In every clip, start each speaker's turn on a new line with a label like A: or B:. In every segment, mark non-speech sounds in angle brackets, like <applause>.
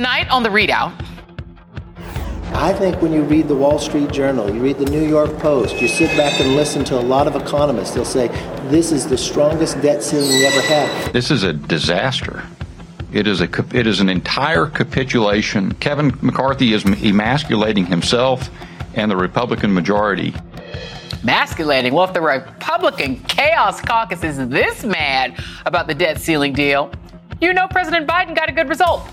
A: Tonight on the ReidOut.
B: I think when you read the Wall Street Journal, you read the New York Post, you sit back and listen to a lot of economists, they'll say, this is the strongest debt ceiling we ever had.
C: This is a disaster. It is a it is an entire capitulation. Kevin McCarthy is emasculating himself and the Republican majority.
A: Masculating. Well, if the Republican Chaos Caucus is this mad about the debt ceiling deal, you know President Biden got a good result.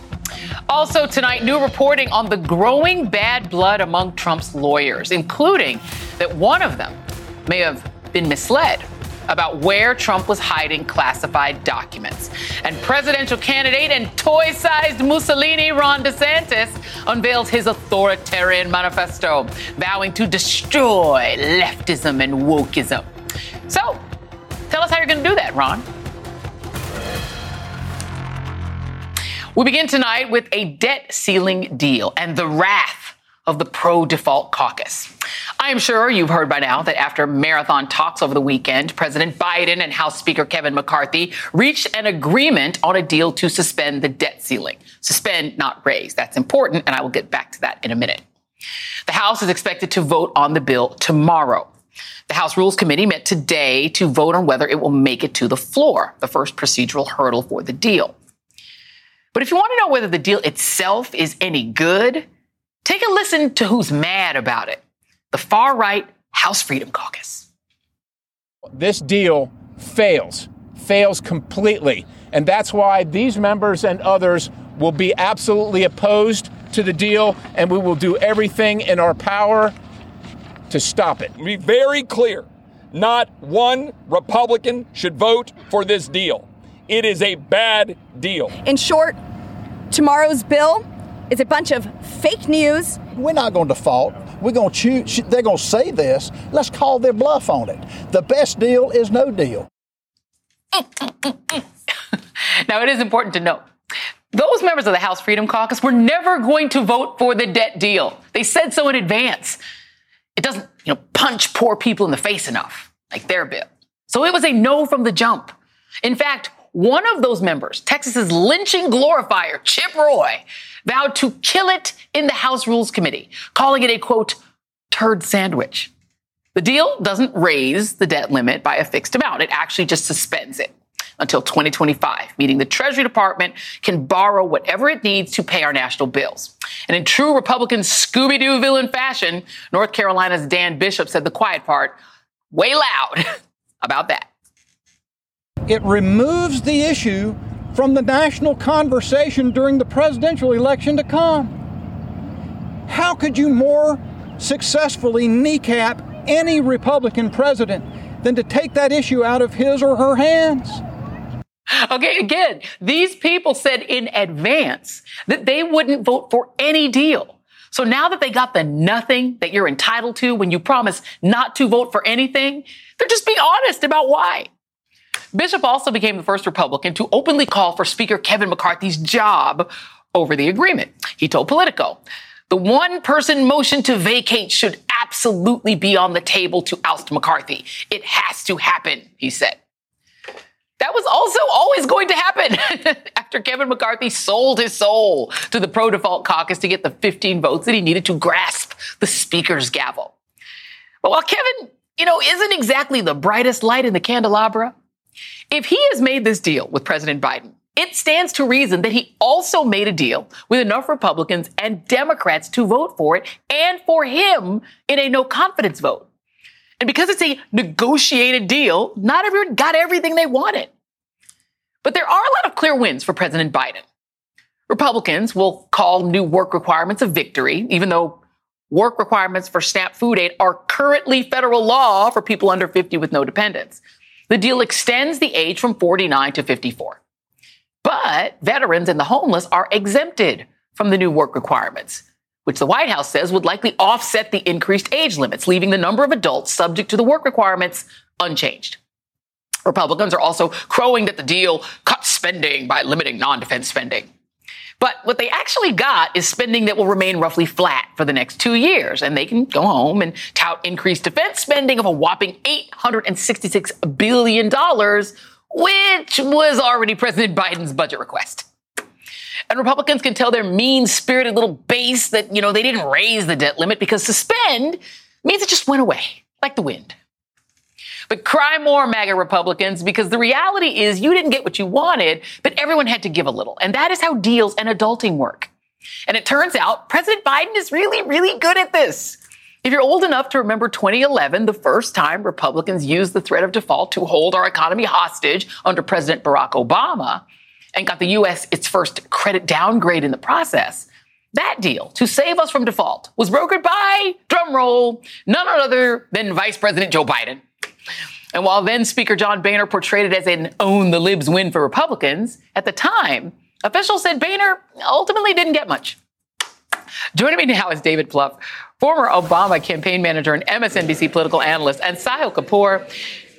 A: Also, tonight, new reporting on the growing bad blood among Trump's lawyers, including that one of them may have been misled about where Trump was hiding classified documents. And presidential candidate and toy sized Mussolini Ron DeSantis unveils his authoritarian manifesto, vowing to destroy leftism and wokeism. So, tell us how you're going to do that, Ron. We begin tonight with a debt ceiling deal and the wrath of the pro default caucus. I am sure you've heard by now that after marathon talks over the weekend, President Biden and House Speaker Kevin McCarthy reached an agreement on a deal to suspend the debt ceiling. Suspend, not raise. That's important, and I will get back to that in a minute. The House is expected to vote on the bill tomorrow. The House Rules Committee met today to vote on whether it will make it to the floor, the first procedural hurdle for the deal. But if you want to know whether the deal itself is any good, take a listen to who's mad about it the far right House Freedom Caucus.
D: This deal fails, fails completely. And that's why these members and others will be absolutely opposed to the deal, and we will do everything in our power to stop it.
E: Be very clear not one Republican should vote for this deal. It is a bad deal.
F: In short, tomorrow's bill is a bunch of fake news.
G: We're not going to default. We're going to choose. They're going to say this. Let's call their bluff on it. The best deal is no deal. <laughs>
A: now, it is important to note those members of the House Freedom Caucus were never going to vote for the debt deal. They said so in advance. It doesn't, you know, punch poor people in the face enough, like their bill. So it was a no from the jump. In fact, one of those members, Texas's lynching glorifier, Chip Roy, vowed to kill it in the House Rules Committee, calling it a quote, turd sandwich. The deal doesn't raise the debt limit by a fixed amount. It actually just suspends it until 2025, meaning the Treasury Department can borrow whatever it needs to pay our national bills. And in true Republican Scooby Doo villain fashion, North Carolina's Dan Bishop said the quiet part way loud <laughs> about that.
G: It removes the issue from the national conversation during the presidential election to come. How could you more successfully kneecap any Republican president than to take that issue out of his or her hands?
A: Okay, again, these people said in advance that they wouldn't vote for any deal. So now that they got the nothing that you're entitled to when you promise not to vote for anything, they're just being honest about why. Bishop also became the first Republican to openly call for Speaker Kevin McCarthy's job over the agreement. He told Politico, the one person motion to vacate should absolutely be on the table to oust McCarthy. It has to happen, he said. That was also always going to happen <laughs> after Kevin McCarthy sold his soul to the pro default caucus to get the 15 votes that he needed to grasp the speaker's gavel. But while Kevin, you know, isn't exactly the brightest light in the candelabra, if he has made this deal with President Biden, it stands to reason that he also made a deal with enough Republicans and Democrats to vote for it and for him in a no confidence vote. And because it's a negotiated deal, not everyone got everything they wanted. But there are a lot of clear wins for President Biden. Republicans will call new work requirements a victory, even though work requirements for SNAP food aid are currently federal law for people under 50 with no dependents. The deal extends the age from 49 to 54. But veterans and the homeless are exempted from the new work requirements, which the White House says would likely offset the increased age limits, leaving the number of adults subject to the work requirements unchanged. Republicans are also crowing that the deal cuts spending by limiting non defense spending. But what they actually got is spending that will remain roughly flat for the next two years. And they can go home and tout increased defense spending of a whopping $866 billion, which was already President Biden's budget request. And Republicans can tell their mean spirited little base that, you know, they didn't raise the debt limit because suspend means it just went away like the wind. But cry more, MAGA Republicans, because the reality is you didn't get what you wanted, but everyone had to give a little. And that is how deals and adulting work. And it turns out President Biden is really, really good at this. If you're old enough to remember 2011, the first time Republicans used the threat of default to hold our economy hostage under President Barack Obama and got the U.S. its first credit downgrade in the process, that deal to save us from default was brokered by, drumroll, none other than Vice President Joe Biden. And while then Speaker John Boehner portrayed it as an own the libs win for Republicans, at the time, officials said Boehner ultimately didn't get much. Joining me now is David Plouffe, former Obama campaign manager and MSNBC political analyst, and Sahil Kapoor,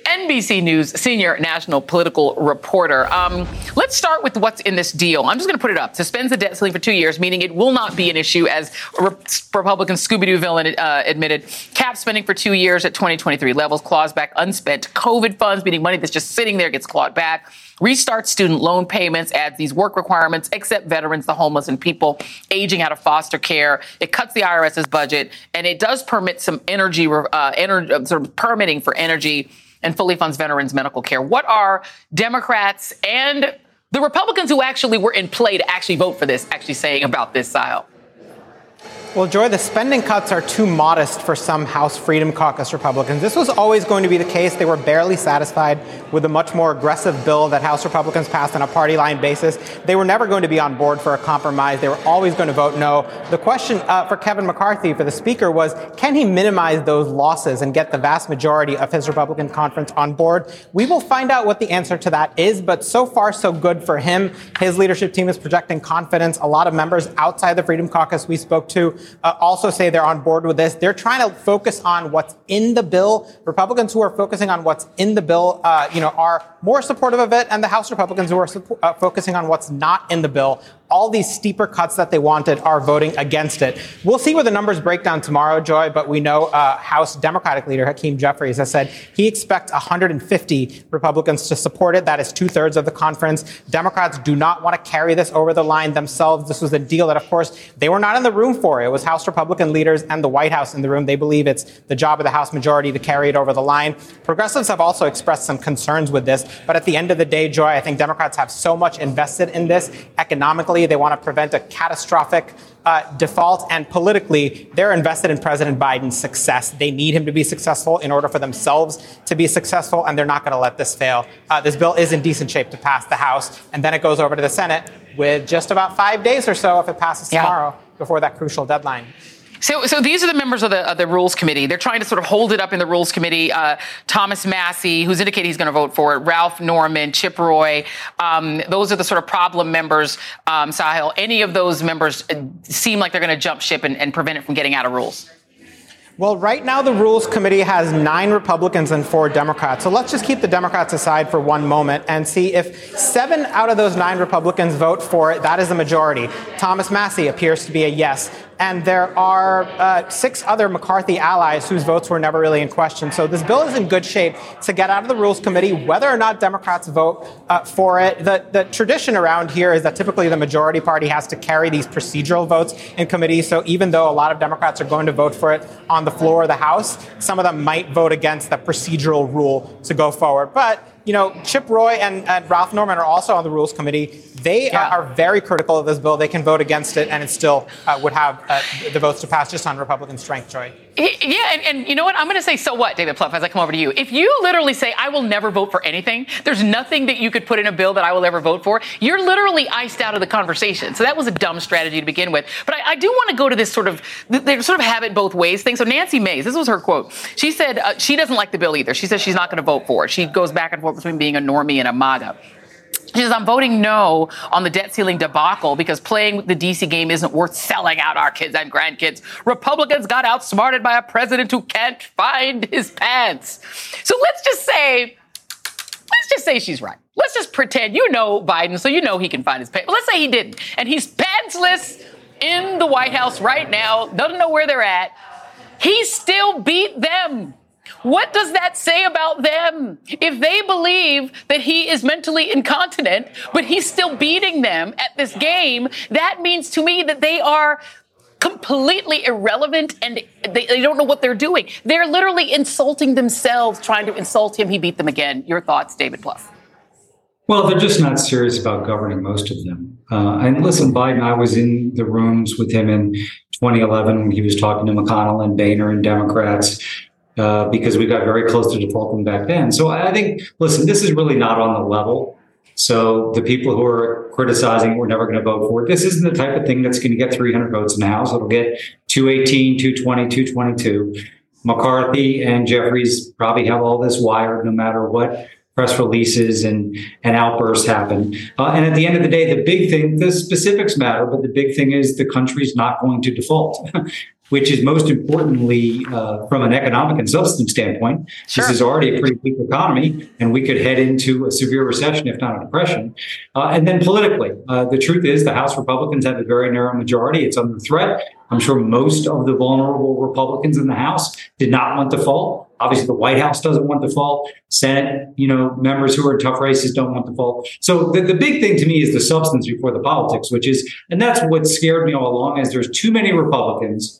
A: NBC News senior national political reporter. Um, let's start with what's in this deal. I'm just going to put it up. Suspends the debt ceiling for two years, meaning it will not be an issue, as Republican Scooby Doo villain uh, admitted. Cap spending for two years at 2023 levels, claws back unspent COVID funds, meaning money that's just sitting there gets clawed back. Restart student loan payments, adds these work requirements, except veterans, the homeless, and people aging out of foster care. It cuts the IRS's budget, and it does permit some energy, uh, ener- sort of permitting for energy and fully funds veterans medical care. What are Democrats and the Republicans who actually were in play to actually vote for this actually saying about this, Sahil?
H: Well, Joy, the spending cuts are too modest for some House Freedom Caucus Republicans. This was always going to be the case. They were barely satisfied with a much more aggressive bill that House Republicans passed on a party line basis. They were never going to be on board for a compromise. They were always going to vote no. The question uh, for Kevin McCarthy, for the Speaker, was can he minimize those losses and get the vast majority of his Republican conference on board? We will find out what the answer to that is, but so far, so good for him. His leadership team is projecting confidence. A lot of members outside the Freedom Caucus we spoke to uh, also say they're on board with this. They're trying to focus on what's in the bill. Republicans who are focusing on what's in the bill, uh, you know, are more supportive of it, and the House Republicans who are uh, focusing on what's not in the bill all these steeper cuts that they wanted are voting against it. We'll see where the numbers break down tomorrow, Joy, but we know uh, House Democratic leader Hakeem Jeffries has said he expects 150 Republicans to support it. That is two thirds of the conference. Democrats do not want to carry this over the line themselves. This was a deal that, of course, they were not in the room for. It was House Republican leaders and the White House in the room. They believe it's the job of the House majority to carry it over the line. Progressives have also expressed some concerns with this, but at the end of the day, Joy, I think Democrats have so much invested in this economically they want to prevent a catastrophic uh, default. And politically, they're invested in President Biden's success. They need him to be successful in order for themselves to be successful, and they're not going to let this fail. Uh, this bill is in decent shape to pass the House, and then it goes over to the Senate with just about five days or so if it passes yeah. tomorrow before that crucial deadline.
A: So, so these are the members of the, of the Rules Committee. They're trying to sort of hold it up in the Rules Committee. Uh, Thomas Massie, who's indicated he's going to vote for it, Ralph Norman, Chip Roy. Um, those are the sort of problem members, um, Sahil. Any of those members uh, seem like they're going to jump ship and, and prevent it from getting out of rules?
H: Well, right now the Rules Committee has nine Republicans and four Democrats. So let's just keep the Democrats aside for one moment and see if seven out of those nine Republicans vote for it. That is the majority. Thomas Massie appears to be a yes and there are uh, six other McCarthy allies whose votes were never really in question. So this bill is in good shape to get out of the Rules Committee, whether or not Democrats vote uh, for it. The, the tradition around here is that typically the majority party has to carry these procedural votes in committee. So even though a lot of Democrats are going to vote for it on the floor of the House, some of them might vote against the procedural rule to go forward. But you know, Chip Roy and, and, Ralph Norman are also on the Rules Committee. They yeah. are very critical of this bill. They can vote against it, and it still uh, would have uh, the votes to pass just on Republican strength, Joy.
A: Yeah, and, and you know what? I'm going to say, so what, David Plouffe, as I come over to you. If you literally say, I will never vote for anything, there's nothing that you could put in a bill that I will ever vote for, you're literally iced out of the conversation. So that was a dumb strategy to begin with. But I, I do want to go to this sort of, they sort of have it both ways thing. So Nancy Mace, this was her quote. She said uh, she doesn't like the bill either. She says she's not going to vote for it. She goes back and forth between being a normie and a MAGA. She says, I'm voting no on the debt ceiling debacle because playing the DC game isn't worth selling out our kids and grandkids. Republicans got outsmarted by a president who can't find his pants. So let's just say, let's just say she's right. Let's just pretend you know Biden, so you know he can find his pants. let's say he didn't, and he's pantsless in the White House right now, doesn't know where they're at. He still beat them. What does that say about them? If they believe that he is mentally incontinent, but he's still beating them at this game, that means to me that they are completely irrelevant and they, they, don't know what they're doing. They're literally insulting themselves trying to insult him. He beat them again. Your thoughts, David Plouffe?
I: Well, they're just not serious about governing, most of them. Uh, and listen, Biden, I was in the rooms with him in 2011 when he was talking to McConnell and Boehner and Democrats uh, because we got very close to defaulting back then. So I think, listen, this is really not on the level. So the people who are criticizing we're never going to vote for it, this isn't the type of thing that's going to get 300 votes in the House. It'll get 218, 220, 222. McCarthy and Jeffries probably have all this wired no matter what press releases and, and outbursts happen. Uh, and at the end of the day, the big thing, the specifics matter, but the big thing is the country's not going to default. <laughs> which is most importantly uh, from an economic and substance standpoint. Sure. This is already a pretty weak economy, and we could head into a severe recession, if not a depression. Uh, and then politically, uh, the truth is the House Republicans have a very narrow majority. It's under threat. I'm sure most of the vulnerable Republicans in the House did not want default. Obviously, the White House doesn't want default. Senate, you know, members who are in tough races don't want default. So the, the big thing to me is the substance before the politics, which is, and that's what scared me all along, is there's too many Republicans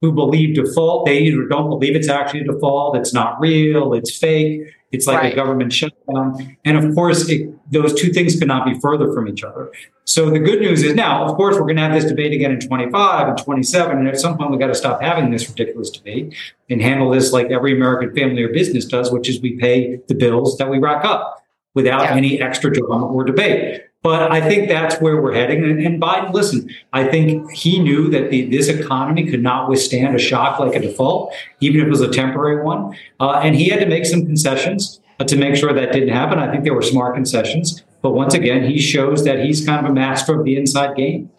I: who believe default. They either don't believe it's actually a default, it's not real, it's fake, it's like right. a government shutdown. And of course, it, those two things could not be further from each other. So the good news is now, of course, we're going to have this debate again in 25 and 27. And at some point, we got to stop having this ridiculous debate and handle this like every American family or business does, which is we pay the bills that we rack up without yeah. any extra drama or debate. But I think that's where we're heading. And, and Biden, listen, I think he knew that the, this economy could not withstand a shock like a default, even if it was a temporary one. Uh, and he had to make some concessions uh, to make sure that didn't happen. I think they were smart concessions. But once again, he shows that he's kind of a master of the inside game.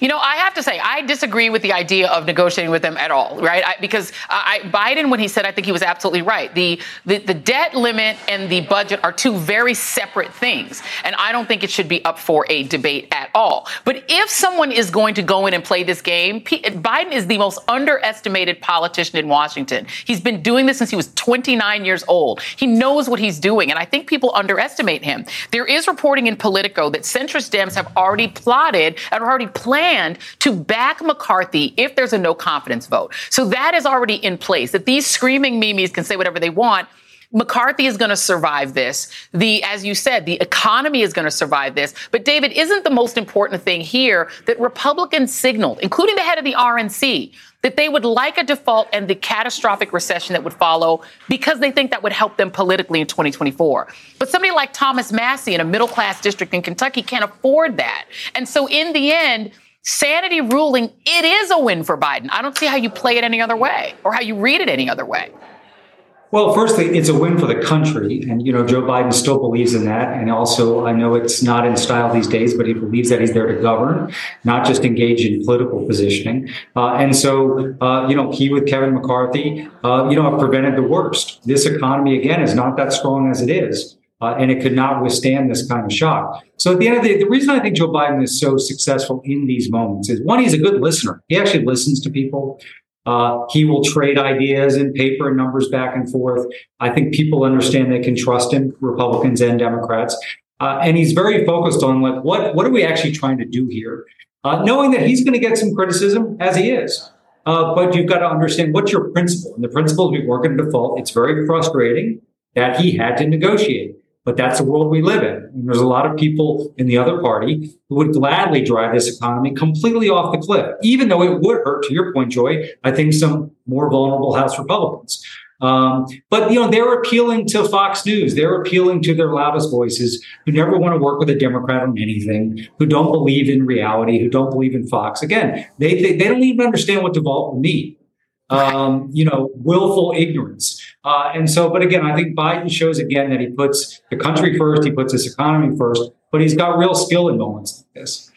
A: You know, I have to say, I disagree with the idea of negotiating with them at all, right? I, because I, Biden, when he said, I think he was absolutely right. The, the, the debt limit and the budget are two very separate things, and I don't think it should be up for a debate at all. But if someone is going to go in and play this game, P- Biden is the most underestimated politician in Washington. He's been doing this since he was 29 years old. He knows what he's doing, and I think people underestimate him. There is reporting in Politico that centrist Dems have already plotted and are already planned planned to back McCarthy if there's a no confidence vote. So that is already in place, that these screaming memes can say whatever they want. McCarthy is going to survive this. The, as you said, the economy is going to survive this. But David, isn't the most important thing here that Republicans signaled, including the head of the RNC, that they would like a default and the catastrophic recession that would follow because they think that would help them politically in 2024. But somebody like Thomas Massie in a middle class district in Kentucky can't afford that. And so in the end, sanity ruling, it is a win for Biden. I don't see how you play it any other way or how you read it any other way.
I: Well, firstly, it's a win for the country. And, you know, Joe Biden still believes in that. And also, I know it's not in style these days, but he believes that he's there to govern, not just engage in political positioning. Uh, and so, uh, you know, he with Kevin McCarthy, uh, you know, have prevented the worst. This economy, again, is not that strong as it is. Uh, and it could not withstand this kind of shock. So at the end of the day, the reason I think Joe Biden is so successful in these moments is one, he's a good listener. He actually listens to people. Uh, he will trade ideas and paper and numbers back and forth. I think people understand they can trust him, Republicans and Democrats. Uh, and he's very focused on like what what are we actually trying to do here, uh, knowing that he's going to get some criticism as he is. Uh, but you've got to understand what's your principle, and the principle is we work in default. It's very frustrating that he had to negotiate. But that's the world we live in. And there's a lot of people in the other party who would gladly drive this economy completely off the cliff, even though it would hurt, to your point, Joy, I think some more vulnerable House Republicans. Um, but you know they're appealing to Fox News. They're appealing to their loudest voices who never want to work with a Democrat on anything, who don't believe in reality, who don't believe in Fox. Again, they they, they don't even understand what default will mean. Um, you know, willful ignorance. Uh, and so, but again, I think Biden shows again that he puts the country first, he puts his economy first, but he's got real skill in moments like this.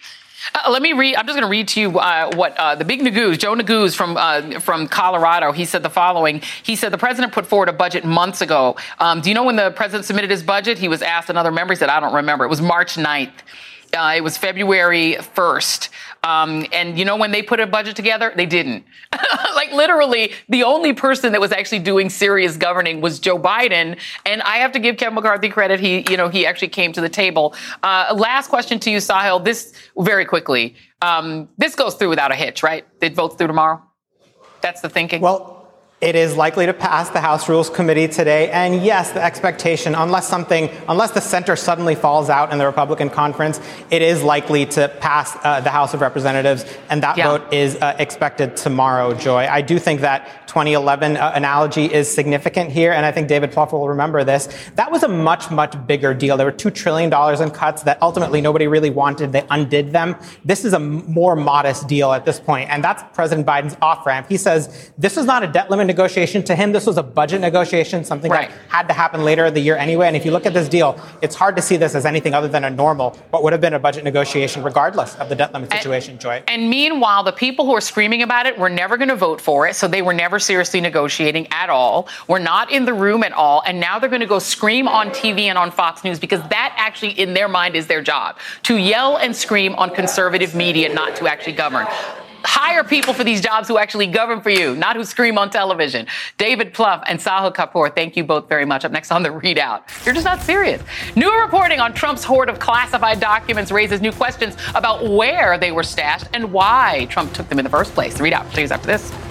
A: Uh, let me read. I'm just going to read to you uh, what uh, the big Neguse, Joe Neguse from uh, from Colorado. He said the following. He said the president put forward a budget months ago. Um, do you know when the president submitted his budget? He was asked another member. He said, "I don't remember." It was March 9th. Uh, it was February 1st. Um, and you know when they put a budget together? They didn't. <laughs> like literally, the only person that was actually doing serious governing was Joe Biden. And I have to give Kevin McCarthy credit. He, you know, he actually came to the table. Uh, last question to you, Sahil. This very quickly. Um, this goes through without a hitch, right? It votes through tomorrow. That's the thinking.
H: Well, it is likely to pass the House Rules Committee today. And yes, the expectation, unless something, unless the center suddenly falls out in the Republican conference, it is likely to pass uh, the House of Representatives. And that yeah. vote is uh, expected tomorrow, Joy. I do think that 2011 uh, analogy is significant here. And I think David Plouffe will remember this. That was a much, much bigger deal. There were $2 trillion in cuts that ultimately nobody really wanted. They undid them. This is a more modest deal at this. And that's President Biden's off ramp. He says this was not a debt limit negotiation. To him, this was a budget negotiation, something right. that had to happen later in the year anyway. And if you look at this deal, it's hard to see this as anything other than a normal, what would have been a budget negotiation, regardless of the debt limit situation,
A: and,
H: Joy.
A: And meanwhile, the people who are screaming about it were never going to vote for it. So they were never seriously negotiating at all. We're not in the room at all. And now they're going to go scream on TV and on Fox News because that actually, in their mind, is their job to yell and scream on conservative media, not to actually govern hire people for these jobs who actually govern for you, not who scream on television. David Plouffe and Sahil Kapoor, thank you both very much. Up next on the ReidOut, You're just not serious. New reporting on Trump's hoard of classified documents raises new questions about where they were stashed and why Trump took them in the first place. The ReidOut continues after this.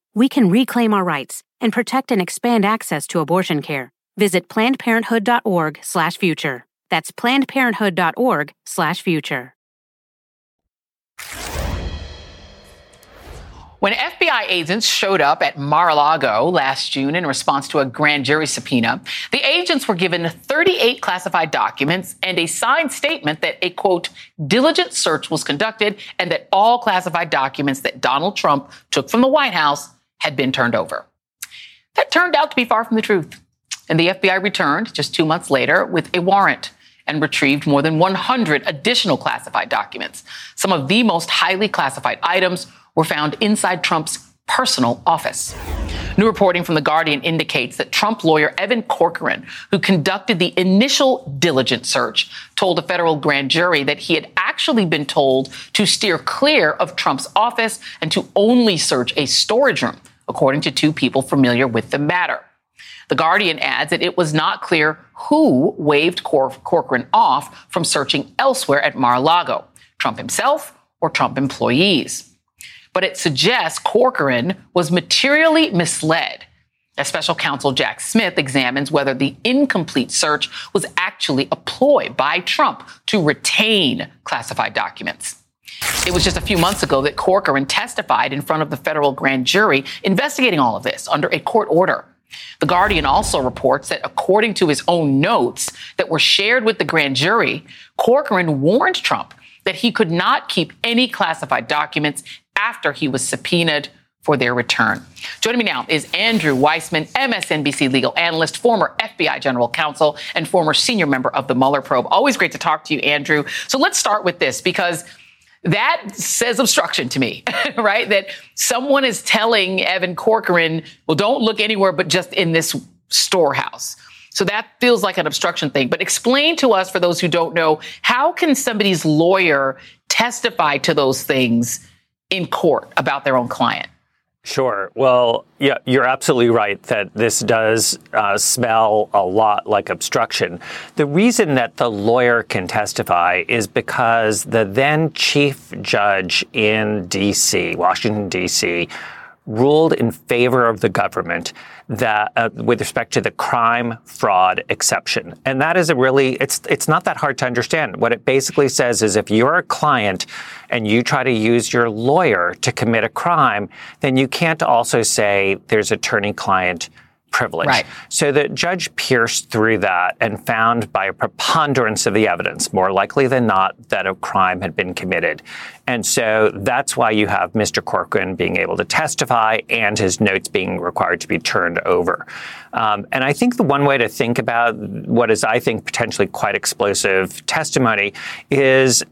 J: we can reclaim our rights and protect and expand access to abortion care. Visit plannedparenthood.org/future. That's plannedparenthood.org/future.
A: When FBI agents showed up at Mar-a-Lago last June in response to a grand jury subpoena, the agents were given 38 classified documents and a signed statement that a quote, diligent search was conducted and that all classified documents that Donald Trump took from the White House had been turned over. That turned out to be far from the truth. And the FBI returned just two months later with a warrant and retrieved more than 100 additional classified documents. Some of the most highly classified items were found inside Trump's personal office. New reporting from The Guardian indicates that Trump lawyer Evan Corcoran, who conducted the initial diligent search, told a federal grand jury that he had actually been told to steer clear of Trump's office and to only search a storage room, according to two people familiar with the matter. The Guardian adds that it was not clear who waved Cor- Corcoran off from searching elsewhere at Mar-a-Lago, Trump himself or Trump employees but it suggests Corcoran was materially misled. As special counsel Jack Smith examines whether the incomplete search was actually a ploy by Trump to retain classified documents. It was just a few months ago that Corcoran testified in front of the federal grand jury investigating all of this under a court order. The Guardian also reports that according to his own notes that were shared with the grand jury, Corcoran warned Trump that he could not keep any classified documents after he was subpoenaed for their return. Joining me now is Andrew Weissmann, MSNBC legal analyst, former FBI general counsel, and former senior member of the Mueller probe. Always great to talk to you, Andrew. So let's start with this because that says obstruction to me, <laughs> right? That someone is telling Evan Corcoran, well, don't look anywhere but just in this storehouse. So that feels like an obstruction thing. But explain to us, for those who don't know, how can somebody's lawyer testify to those things in court about their own client?
K: Sure. Well, yeah, you're absolutely right that this does uh, smell a lot like obstruction. The reason that the lawyer can testify is because the then chief judge in D.C., Washington, D.C., ruled in favor of the government that uh, with respect to the crime fraud exception. And that is a really it's it's not that hard to understand. What it basically says is if you're a client and you try to use your lawyer to commit a crime, then you can't also say there's attorney client privilege.
A: Right.
K: So the judge pierced through that and found by a preponderance of the evidence, more likely than not, that a crime had been committed. And so that's why you have Mr. Corcoran being able to testify and his notes being required to be turned over. Um, and I think the one way to think about what is, I think, potentially quite explosive testimony is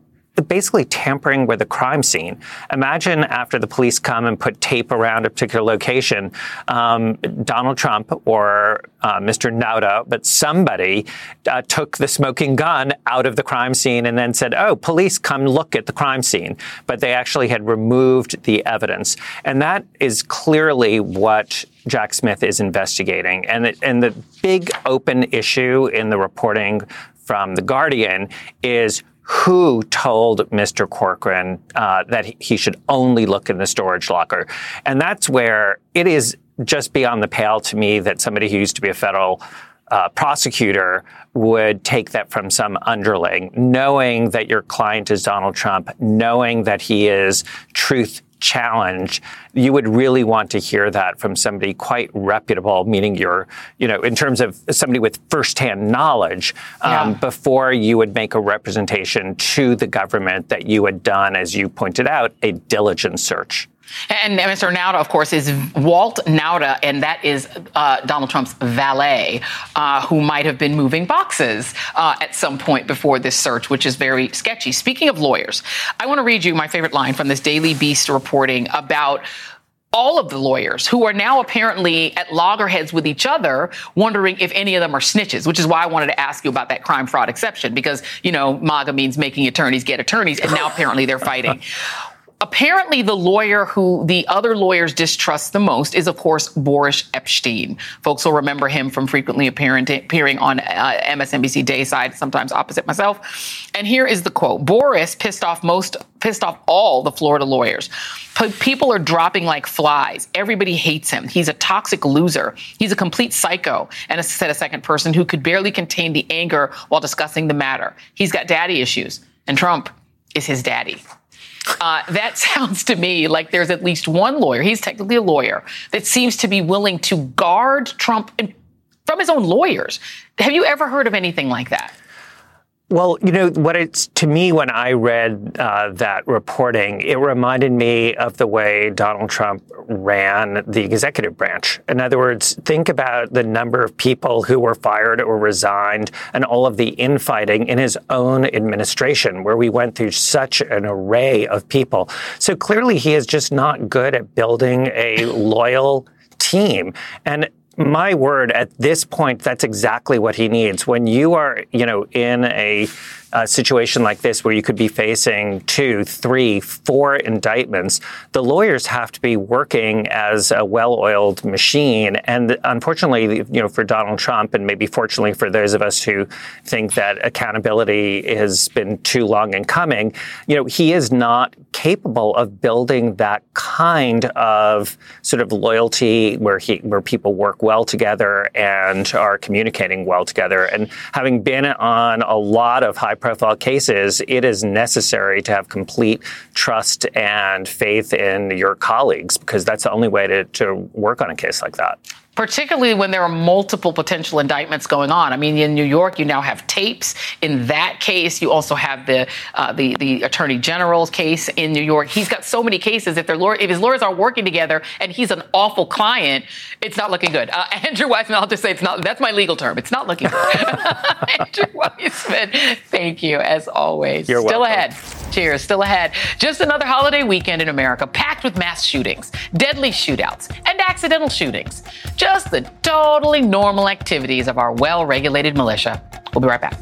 K: basically tampering with a crime scene. Imagine after the police come and put tape around a particular location, um, Donald Trump or uh, Mr. Nauta, but somebody uh, took the smoking gun out of the crime scene and then said, "Oh, police, come look at the crime scene," but they actually had removed the evidence, and that is clearly what Jack Smith is investigating. And the, and the big open issue in the reporting from The Guardian is who told Mr. Corcoran uh, that he should only look in the storage locker. And that's where it is just beyond the pale to me that somebody who used to be a federal uh, prosecutor would take that from some underling, knowing that your client is Donald Trump, knowing that he is truth challenge, you would really want to hear that from somebody quite reputable, meaning you're, you know, in terms of somebody with firsthand knowledge, um, yeah. before you would make a representation to the government that you had done, as you pointed out, a diligent search.
A: And Mr. Nauta, of course, is Walt Nauta, and that is uh, Donald Trump's valet, uh, who might have been moving boxes uh, at some point before this search, which is very sketchy. Speaking of lawyers, I want to read you my favorite line from this Daily Beast reporting about all of the lawyers who are now apparently at loggerheads with each other, wondering if any of them are snitches, which is why I wanted to ask you about that crime fraud exception, because, you know, MAGA means making attorneys get attorneys, and now apparently they're fighting. <laughs> Apparently, the lawyer who the other lawyers distrust the most is, of course, Boris epstein Folks will remember him from frequently appearing, on uh, MSNBC Dayside, sometimes opposite myself. And here is the quote: Boris pissed off most, pissed off all the Florida lawyers. People are dropping like flies. Everybody hates him. He's a toxic loser. He's a complete psycho, and said a second person who could barely contain the anger while discussing the matter. He's got daddy issues, and Trump is his daddy. Uh, that <laughs> sounds to me like there's at least one lawyer, he's technically a lawyer, that seems to be willing to guard Trump from his own lawyers. Have you ever heard of anything like that?
K: Well, you know, what it's to me when I read uh, that reporting, it reminded me of the way Donald Trump ran the executive branch. In other words, think about the number of people who were fired or resigned and all of the infighting in his own administration, where we went through such an array of people. So clearly, he is just not good at building a loyal team. And my word, at this point, that's exactly what he needs. When you are, you know, in a a situation like this where you could be facing two, three, four indictments, the lawyers have to be working as a well-oiled machine. And unfortunately, you know, for Donald Trump, and maybe fortunately for those of us who think that accountability has been too long in coming, you know, he is not capable of building that kind of sort of loyalty where he where people work well together and are communicating well together. And having been on a lot of high profile cases, it is necessary to have complete trust and faith in your colleagues because that's the only way to, to work on a case like that.
A: Particularly when there are multiple potential indictments going on. I mean, in New York, you now have tapes. In that case, you also have the uh, the the Attorney General's case in New York. He's got so many cases. If their lawyer, if his lawyers are working together, and he's an awful client, it's not looking good. Uh, <laughs> Andrew Weissmann, I'll just say it's not. That's my legal term. It's not looking good. <laughs> Andrew Weissmann, thank you as always.
K: You're
A: Still
K: welcome.
A: ahead. Cheers. Still ahead. Just another holiday weekend in America, packed with mass shootings, deadly shootouts, and accidental shootings. Just the totally normal activities of our well regulated militia. We'll be right back.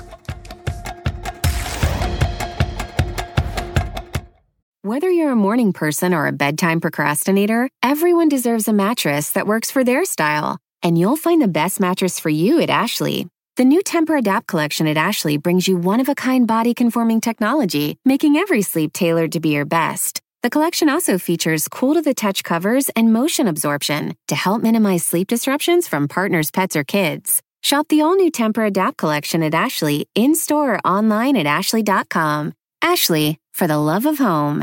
L: Whether you're a morning person or a bedtime procrastinator, everyone deserves a mattress that works for their style. And you'll find the best mattress for you at Ashley. The new Tempur Adapt collection at Ashley brings you one of a kind body conforming technology, making every sleep tailored to be your best. The collection also features cool to the touch covers and motion absorption to help minimize sleep disruptions from partners, pets, or kids. Shop the all new Tempur Adapt collection at Ashley in store or online at ashley.com. Ashley, for the love of home.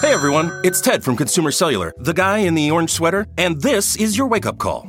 M: Hey everyone, it's Ted from Consumer Cellular, the guy in the orange sweater, and this is your wake up call.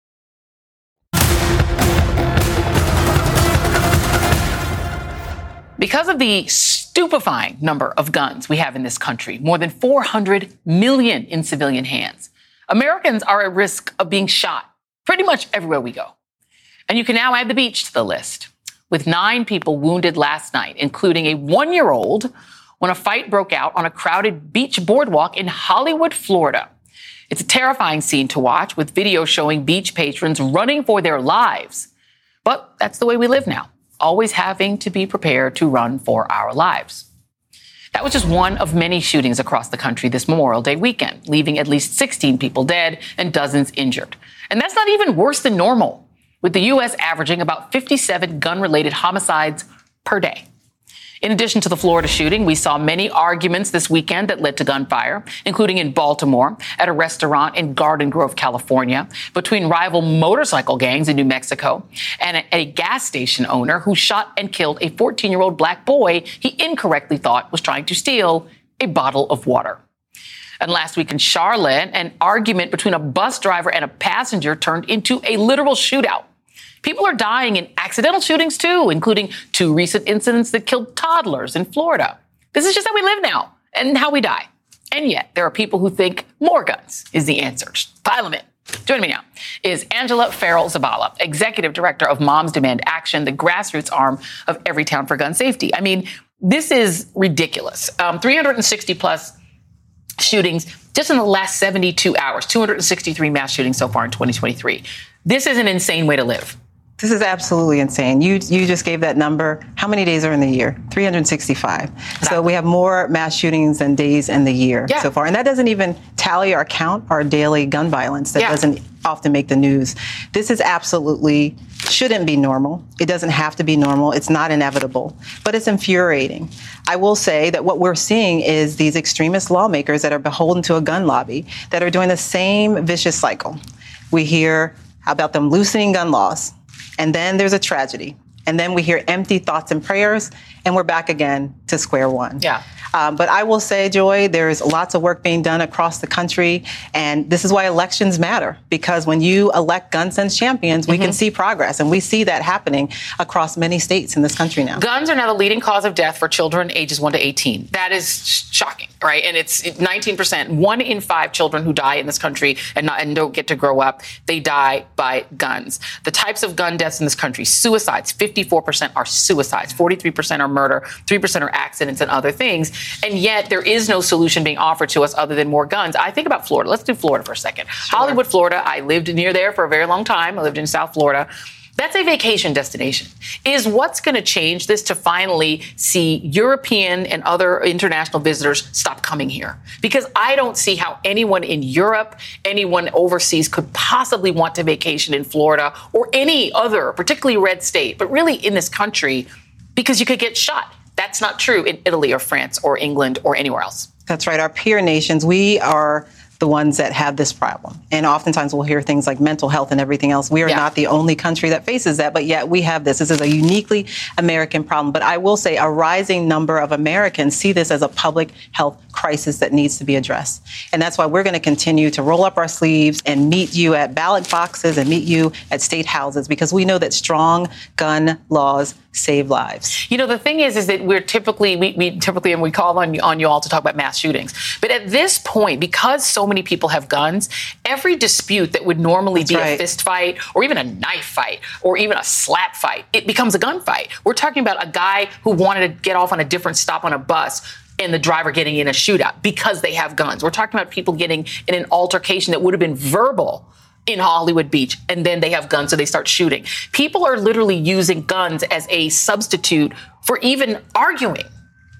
A: Because of the stupefying number of guns we have in this country, more than 400 million in civilian hands, Americans are at risk of being shot pretty much everywhere we go. And you can now add the beach to the list, with nine people wounded last night, including a one year old, when a fight broke out on a crowded beach boardwalk in Hollywood, Florida. It's a terrifying scene to watch, with video showing beach patrons running for their lives. But that's the way we live now, always having to be prepared to run for our lives. That was just one of many shootings across the country this Memorial Day weekend, leaving at least 16 people dead and dozens injured. And that's not even worse than normal, with the U.S. averaging about 57 gun related homicides per day. In addition to the Florida shooting, we saw many arguments this weekend that led to gunfire, including in Baltimore at a restaurant in Garden Grove, California, between rival motorcycle gangs in New Mexico and a, a gas station owner who shot and killed a 14 year old black boy he incorrectly thought was trying to steal a bottle of water. And last week in Charlotte, an argument between a bus driver and a passenger turned into a literal shootout. People are dying in accidental shootings too, including two recent incidents that killed toddlers in Florida. This is just how we live now and how we die. And yet, there are people who think more guns is the answer. Pile them in. Joining me now is Angela Ferrell Zabala, Executive Director of Moms Demand Action, the grassroots arm of Everytown for Gun Safety. I mean, this is ridiculous. Um, 360 plus shootings just in the last 72 hours, 263 mass shootings so far in 2023. This is an insane way to live.
N: This is absolutely insane. You you just gave that number. How many days are in the year? 365. So we have more mass shootings than days in the year
A: Yeah.
N: so far, and that doesn't even tally or count our daily gun violence. That
A: Yeah.
N: doesn't often make the news. This is absolutely shouldn't be normal. It doesn't have to be normal. It's not inevitable, but it's infuriating. I will say that what we're seeing is these extremist lawmakers that are beholden to a gun lobby that are doing the same vicious cycle. We hear about them loosening gun laws, and then there's a tragedy. And then we hear empty thoughts and prayers, and we're back again to square one.
A: Yeah.
N: Um, but I will say, Joy, there's lots of work being done across the country, and this is why elections matter. Because when you elect gun sense champions, we can see progress, and we see that happening across many states in this country now.
A: Guns are now the leading cause of death for children ages 1 to 18. That is shocking, right? And it's 19%. One in five children who die in this country and, not, and don't get to grow up, they die by guns. The types of gun deaths in this country suicides, 54% are suicides, 43% are murder, 3% are accidents and other things. And yet there is no solution being offered to us other than more guns. I think about Florida. Let's do Florida for a second. Hollywood, Florida. I lived near there for a very long time. I lived in South Florida. That's a vacation destination. Is what's going to change this to finally see European and other international visitors stop coming here? Because I don't see how anyone in Europe, anyone overseas could possibly want to vacation in Florida or any other, particularly red state, but really in this country because you could get shot. That's not true in Italy or France or England or anywhere else.
N: That's right. Our peer nations, we are the ones that have this problem. And oftentimes we'll hear things like mental health and everything else. We are yeah. not the only country that faces that, but yet we have this. This is a uniquely American problem. But I will say a rising number of Americans see this as a public health crisis that needs to be addressed. And that's why we're going to continue to roll up our sleeves and meet you at ballot boxes and meet you at state houses because we know that strong gun laws save lives.
A: You know, the thing is, is that we're typically, we, we typically, and we call on, on you all to talk about mass shootings. But at this point, because so many people have guns, every dispute that would normally That's be right. a fist fight or even a knife fight or even a slap fight, it becomes a gunfight. We're talking about a guy who wanted to get off on a different stop on a bus and the driver getting in a shootout because they have guns. We're talking about people getting in an altercation that would have been verbal in Hollywood Beach and then they have guns so they start shooting. People are literally using guns as a substitute for even arguing.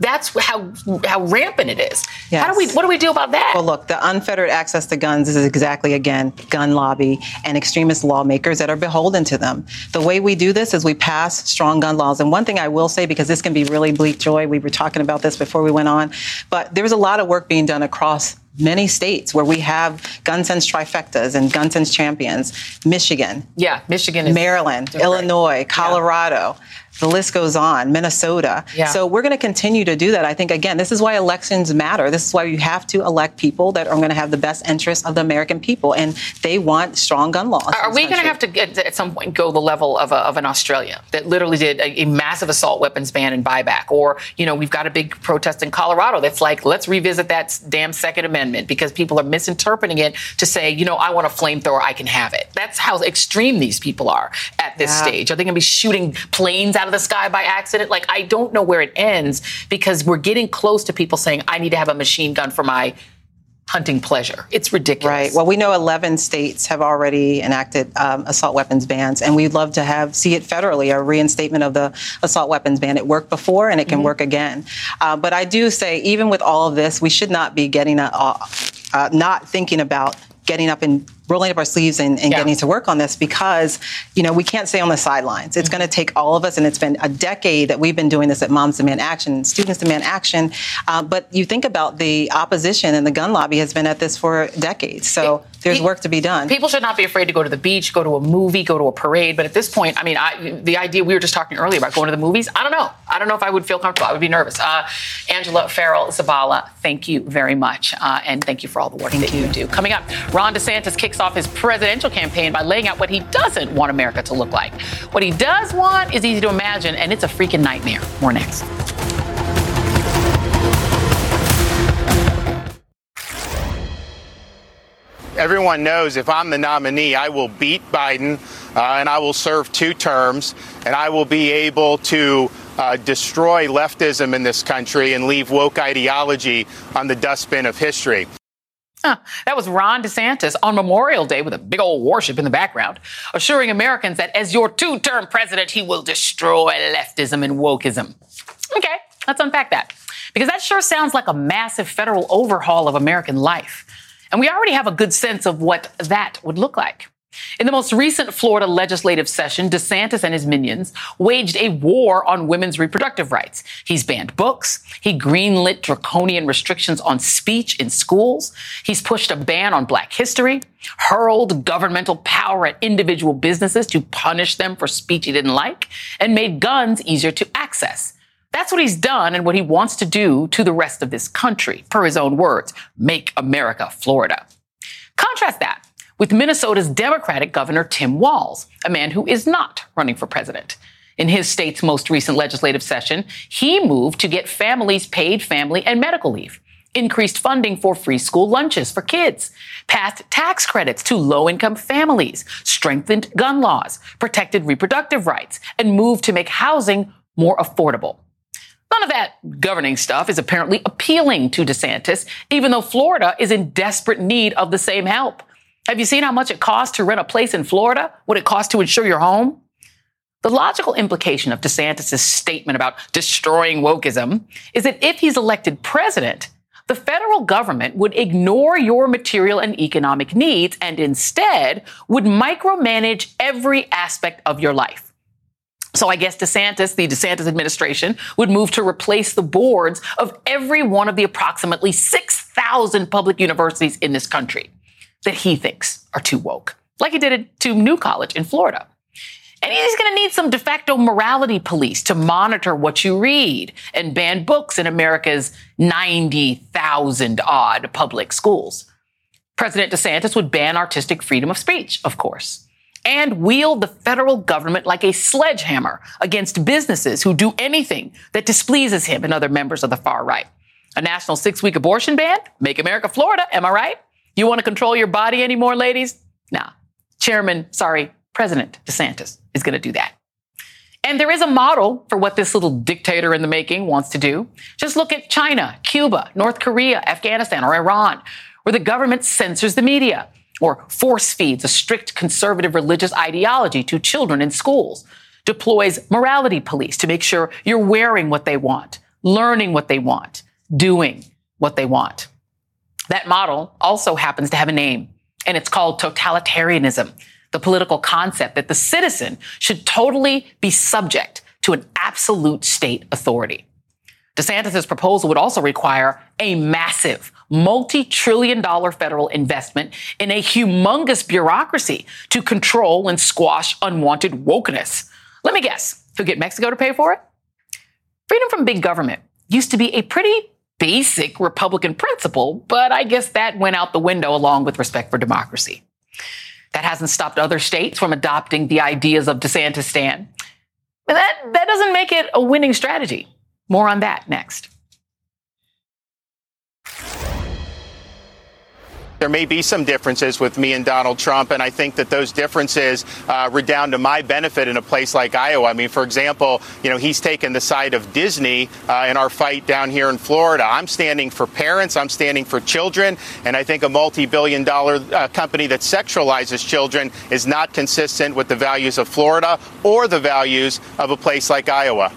A: That's how how rampant it is. Yes. How do we what do we do about that?
N: Well, look, the unfettered access to guns is exactly again gun lobby and extremist lawmakers that are beholden to them. The way we do this is we pass strong gun laws. And one thing I will say because this can be really bleak joy, we were talking about this before we went on, but there's a lot of work being done across many states where we have gun sense trifectas and gun sense champions. Michigan.
A: Yeah, Michigan.
N: Maryland, Illinois, Colorado. Yeah the list goes on, Minnesota. Yeah. So we're going to continue to do that. I think, again, this is why elections matter. This is why you have to elect people that are going to have the best interests of the American people. And they want strong gun laws.
A: Are we going to have to, get, at some point, go the level of, a, of an Australia that literally did a, a, massive assault weapons ban and buyback? Or, you know, we've got a big protest in Colorado that's like, let's revisit that damn Second Amendment because people are misinterpreting it to say, you know, I want a flamethrower, I can have it. That's how extreme these people are at this yeah. stage. Are they going to be shooting planes out of the sky by accident. Like, I don't know where it ends because we're getting close to people saying, I need to have a machine gun for my hunting pleasure. It's ridiculous.
N: Right. Well, we know 11 states have already enacted um, assault weapons bans, and we'd love to have see it federally, a reinstatement of the assault weapons ban. It worked before, and it can mm-hmm. work again. Uh, but I do say, even with all of this, we should not be getting a, uh, uh, not thinking about getting up and rolling up our sleeves and, and yeah. getting to work on this because, you know, we can't stay on the sidelines. It's mm-hmm. going to take all of us, and it's been a decade that we've been doing this at Moms Demand Action, Students Demand Action. Uh, but you think about the opposition and the gun lobby has been at this for decades. So it, there's it, work to be done.
A: People should not be afraid to go to the beach, go to a movie, go to a parade. But at this point, I mean, I, the idea we were just talking earlier about going to the movies, I don't know. I don't know if I would feel comfortable. I would be nervous. Uh, Angela Ferrell Zabala, thank you very much. Uh, and thank you for all the work thank that you. you do. Coming up, Ron DeSantis kicks off his presidential campaign by laying out what he doesn't want America to look like. What he does want is easy to imagine, and it's a freaking nightmare. More next.
O: Everyone knows if I'm the nominee, I will beat Biden uh, and I will serve two terms, and I will be able to uh, destroy leftism in this country and leave woke ideology on the dustbin of history.
A: Huh. That was Ron DeSantis on Memorial Day with a big old warship in the background, assuring Americans that as your two term president, he will destroy leftism and wokeism. Okay, let's unpack that. Because that sure sounds like a massive federal overhaul of American life. And we already have a good sense of what that would look like. In the most recent Florida legislative session, DeSantis and his minions waged a war on women's reproductive rights. He's banned books. He greenlit draconian restrictions on speech in schools. He's pushed a ban on black history, hurled governmental power at individual businesses to punish them for speech he didn't like, and made guns easier to access. That's what he's done and what he wants to do to the rest of this country, per his own words, make America Florida. Contrast that with Minnesota's Democratic Governor Tim Walz, a man who is not running for president. In his state's most recent legislative session, he moved to get families paid family and medical leave, increased funding for free school lunches for kids, passed tax credits to low income families, strengthened gun laws, protected reproductive rights, and moved to make housing more affordable. None of that governing stuff is apparently appealing to DeSantis, even though Florida is in desperate need of the same help. Have you seen how much it costs to rent a place in Florida? What it costs to insure your home? The logical implication of DeSantis' statement about destroying wokeism is that if he's elected president, the federal government would ignore your material and economic needs and instead would micromanage every aspect of your life. So I guess DeSantis, the DeSantis administration, would move to replace the boards of every one of the approximately 6,000 public universities in this country that he thinks are too woke, like he did to New College in Florida. And he's going to need some de facto morality police to monitor what you read and ban books in America's 90,000 odd public schools. President DeSantis would ban artistic freedom of speech, of course and wield the federal government like a sledgehammer against businesses who do anything that displeases him and other members of the far right. A national six week abortion ban? Make America Florida, am I right? You want to control your body anymore, ladies? Nah. Chairman, sorry, President DeSantis is going to do that. And there is a model for what this little dictator in the making wants to do. Just look at China, Cuba, North Korea, Afghanistan, or Iran, where the government censors the media or force feeds a strict conservative religious ideology to children in schools, deploys morality police to make sure you're wearing what they want, learning what they want, doing what they want. That model also happens to have a name, and it's called totalitarianism, the political concept that the citizen should totally be subject to an absolute state authority. DeSantis' proposal would also require a massive multi-trillion dollar federal investment in a humongous bureaucracy to control and squash unwanted wokeness. Let me guess, who get Mexico to pay for it? Freedom from big government used to be a pretty basic Republican principle, but I guess that went out the window along with respect for democracy. That hasn't stopped other states from adopting the ideas of DeSantis stand. But that, that doesn't make it a winning strategy. More on that next.
O: There may be some differences with me and Donald Trump, and I think that those differences uh, redound to my benefit in a place like Iowa. I mean, for example, you know, he's taken the side of Disney uh, in our fight down here in Florida. I'm standing for parents, I'm standing for children, and I think a multi billion dollar uh, company that sexualizes children is not consistent with the values of Florida or the values of a place like Iowa.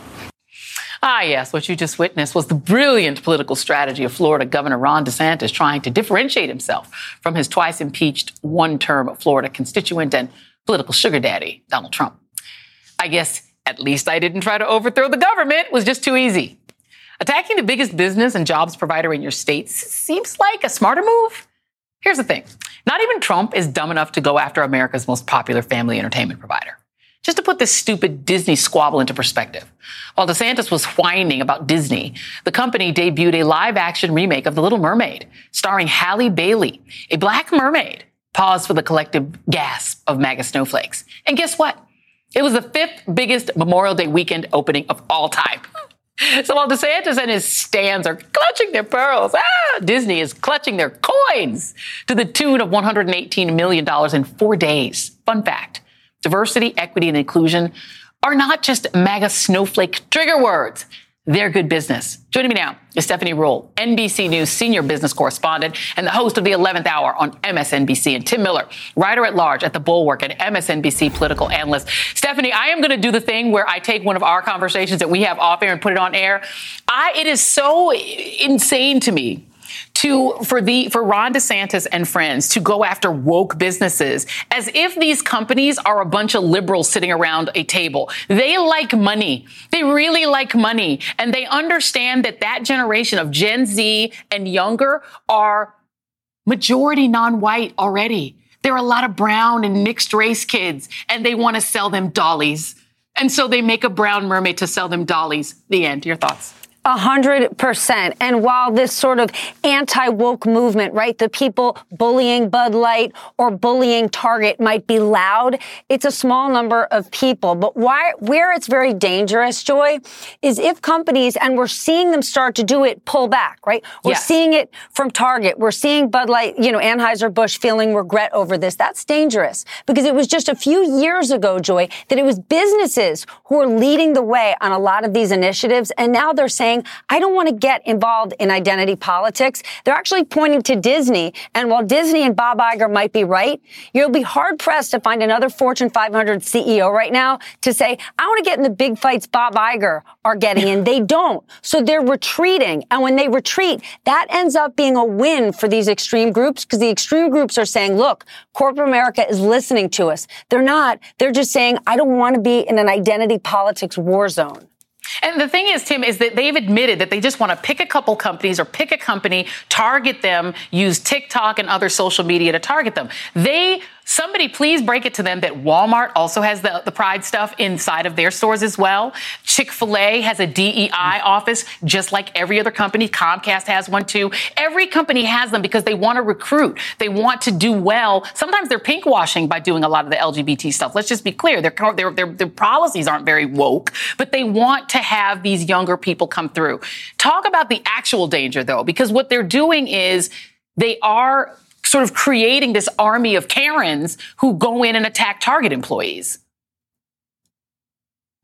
A: Ah, yes, what you just witnessed was the brilliant political strategy of Florida Governor Ron DeSantis trying to differentiate himself from his twice impeached one term Florida constituent and political sugar daddy, Donald Trump. I guess at least I didn't try to overthrow the government was just too easy. Attacking the biggest business and jobs provider in your state seems like a smarter move. Here's the thing. Not even Trump is dumb enough to go after America's most popular family entertainment provider. Just to put this stupid Disney squabble into perspective. While DeSantis was whining about Disney, the company debuted a live action remake of The Little Mermaid, starring Halle Bailey, a black mermaid. Pause for the collective gasp of MAGA snowflakes. And guess what? It was the fifth biggest Memorial Day weekend opening of all time. <laughs> So while DeSantis and his stands are clutching their pearls, ah, Disney is clutching their coins to the tune of $118 million in four days. Fun fact diversity, equity, and inclusion are not just MAGA snowflake trigger words. They're good business. Joining me now is Stephanie Ruhle, NBC News senior business correspondent and the host of the 11th hour on MSNBC, and Tim Miller, writer at large at The Bulwark and MSNBC political analyst. Stephanie, I am going to do the thing where I take one of our conversations that we have off air and put it on air. I, it is so insane to me to for the for Ron DeSantis and friends to go after woke businesses as if these companies are a bunch of liberals sitting around a table. They like money. They really like money and they understand that that generation of Gen Z and younger are majority non-white already. There are a lot of brown and mixed race kids and they want to sell them dollies. And so they make a brown mermaid to sell them dollies. The end. Your thoughts?
P: A hundred percent. And while this sort of anti-woke movement, right, the people bullying Bud Light or bullying Target might be loud, it's a small number of people. But why, where it's very dangerous, Joy, is if companies, and we're seeing them start to do it, pull back, right? We're yes. seeing it from Target. We're seeing Bud Light, you know, Anheuser-Busch feeling regret over this. That's dangerous because it was just a few years ago, Joy, that it was businesses who were leading the way on a lot of these initiatives. And now they're saying, saying, I don't want to get involved in identity politics. They're actually pointing to Disney. And while Disney and Bob Iger might be right, you'll be hard pressed to find another Fortune 500 CEO right now to say, I want to get in the big fights Bob Iger are getting in. they don't. So they're retreating. And when they retreat, that ends up being a win for these extreme groups because the extreme groups are saying, look, corporate America is listening to us. They're not. They're just saying, I don't want to be in an identity politics war zone.
A: And the thing is, Tim, is that they've admitted that they just want to pick a couple companies or pick a company, target them, use TikTok and other social media to target them. They Somebody please break it to them that Walmart also has the, the pride stuff inside of their stores as well. Chick fil A has a DEI mm. office, just like every other company. Comcast has one too. Every company has them because they want to recruit. They want to do well. Sometimes they're pink washing by doing a lot of the LGBT stuff. Let's just be clear. Their, their, their, their policies aren't very woke, but they want to have these younger people come through. Talk about the actual danger though, because what they're doing is they are sort of creating this army of Karens who go in and attack Target employees.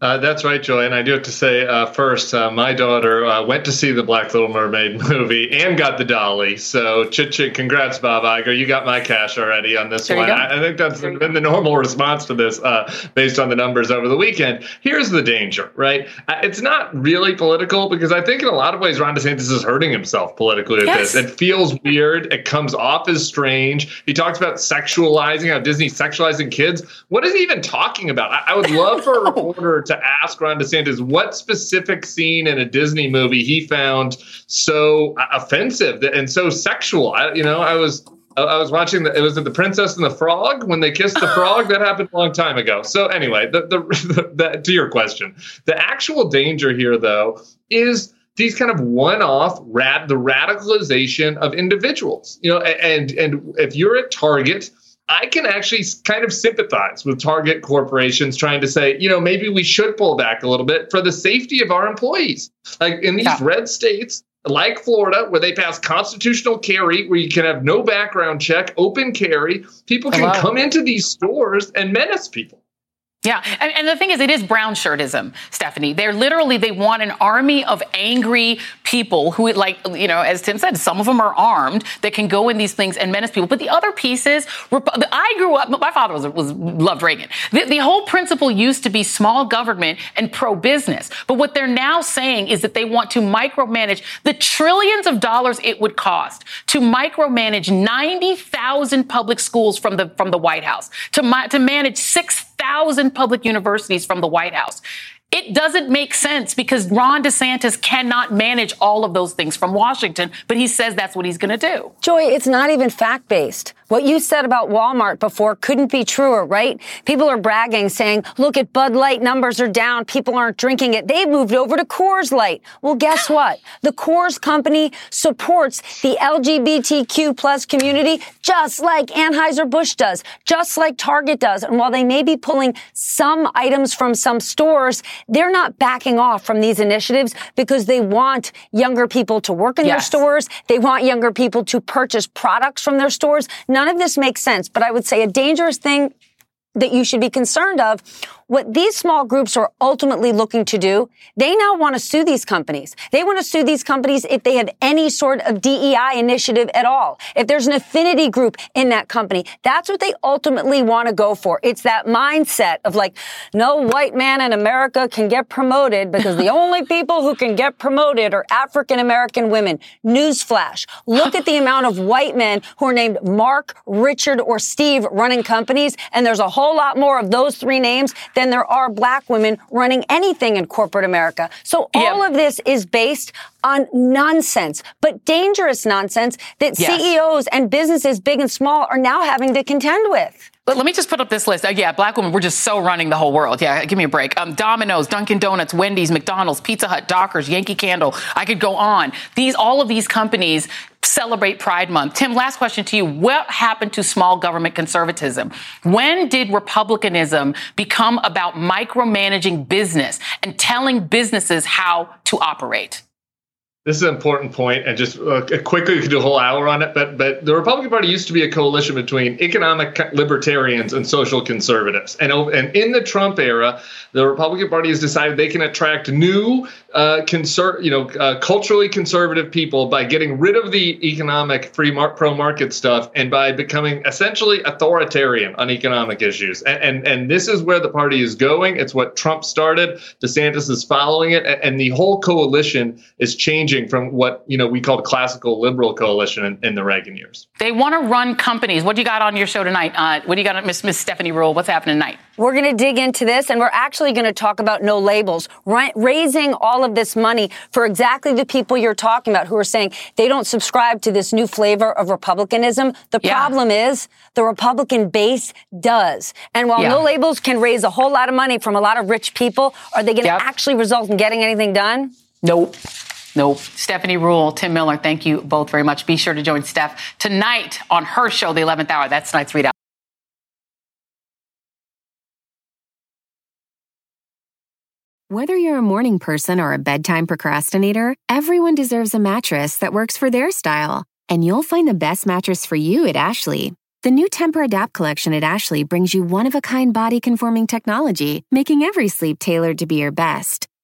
Q: Uh, that's right, Joy. And I do have to say uh, first, uh, my daughter uh, went to see the Black Little Mermaid <laughs> movie and got the dolly. So, chit ch- congrats, Bob Iger. You got my cash already on this
A: there
Q: one. I-, I, think that's been the normal response to this uh, based on the numbers over the weekend. Here's the danger, right? Uh, it's not really political because I think in a lot of ways, Ron DeSantis is hurting himself politically with yes. this. It feels weird. It comes off as strange. He talks about sexualizing, how Disney's sexualizing kids. What is he even talking about? I, I would love for a <laughs> reporter to ask Ron DeSantis what specific scene in a Disney movie he found so uh, offensive and so sexual. I, you know, I was I was watching the, it was the Princess and the Frog when they kissed the <laughs> frog. That happened a long time ago. So anyway, the, <laughs> the, the, to your question, the actual danger here though is these kind of one-off rad the radicalization of individuals. You know, and and if you're at Target I can actually kind of sympathize with Target corporations trying to say, you know, maybe we should pull back a little bit for the safety of our employees. Like in these yeah. red states, like Florida, where they pass constitutional carry, where you can have no background check, open carry, people can Hello. come into these stores and menace people.
A: Yeah, and, and, the thing is, it is brown shirtism, Stephanie. They're literally they want an army of angry people who, like you know, as Tim said, some of them are armed that can go in these things and menace people. But the other pieces, I grew up. My father was, was loved Reagan. The, the whole principle used to be small government and pro business. But what they're now saying is that they want to micromanage the trillions of dollars it would cost to micromanage ninety thousand public schools from the from the White House to to manage six thousand public universities from the White House. It doesn't make sense because Ron DeSantis cannot manage all of those things from Washington, but he says that's what he's going to do.
P: Joy, it's not even fact based. What you said about Walmart before couldn't be truer, right? People are bragging, saying, look at Bud Light numbers are down. People aren't drinking it. They've moved over to Coors Light. Well, guess what? The Coors company supports the LGBTQ plus community just like Anheuser-Busch does, just like Target does. And while they may be pulling some items from some stores, they're not backing off from these initiatives because they want younger people to work in yes. their stores. They want younger people to purchase products from their stores. None of this makes sense, but I would say a dangerous thing that you should be concerned of what these small groups are ultimately looking to do, they now want to sue these companies. They want to sue these companies if they have any sort of DEI initiative at all. If there's an affinity group in that company, that's what they ultimately want to go for. It's that mindset of like, no white man in America can get promoted because the <laughs> only people who can get promoted are African American women. Newsflash. Look at the amount of white men who are named Mark, Richard, or Steve running companies, and there's a whole lot more of those three names than there are black women running anything in corporate America. So all yeah. of this is based on nonsense, but dangerous nonsense that yes. CEOs and businesses, big and small, are now having to contend with.
A: But let me just put up this list. Uh, yeah, black women, we're just so running the whole world. Yeah, give me a break. Um, Domino's, Dunkin' Donuts, Wendy's, McDonald's, Pizza Hut, Dockers, Yankee Candle. I could go on. These, all of these companies celebrate Pride Month. Tim, last question to you. What happened to small government conservatism? When did republicanism become about micromanaging business and telling businesses how to operate?
Q: This is an important point, and just uh, quickly we could do a whole hour on it. But but the Republican Party used to be a coalition between economic libertarians and social conservatives, and and in the Trump era, the Republican Party has decided they can attract new, uh, conser- you know, uh, culturally conservative people by getting rid of the economic free mar- pro market stuff and by becoming essentially authoritarian on economic issues. And, and and this is where the party is going. It's what Trump started. DeSantis is following it, and, and the whole coalition is changing changing from what you know we called classical liberal coalition in, in the Reagan years.
A: They want to run companies. What do you got on your show tonight? Uh, what do you got, Miss Miss Stephanie Ruhle? What's happening tonight?
P: We're going to dig into this, and we're actually going to talk about no labels, right? raising all of this money for exactly the people you're talking about who are saying they don't subscribe to this new flavor of republicanism. The yeah. problem is the Republican base does, and while yeah. no labels can raise a whole lot of money from a lot of rich people, are they going to yep. actually result in getting anything done?
A: Nope. Nope. Stephanie Ruhle, Tim Miller, thank you both very much. Be sure to join Steph tonight on her show, The 11th Hour. That's tonight's ReidOut.
L: Whether you're a morning person or a bedtime procrastinator, everyone deserves a mattress that works for their style. And you'll find the best mattress for you at Ashley. The new Tempur-Adapt collection at Ashley brings you one of a kind body conforming technology, making every sleep tailored to be your best.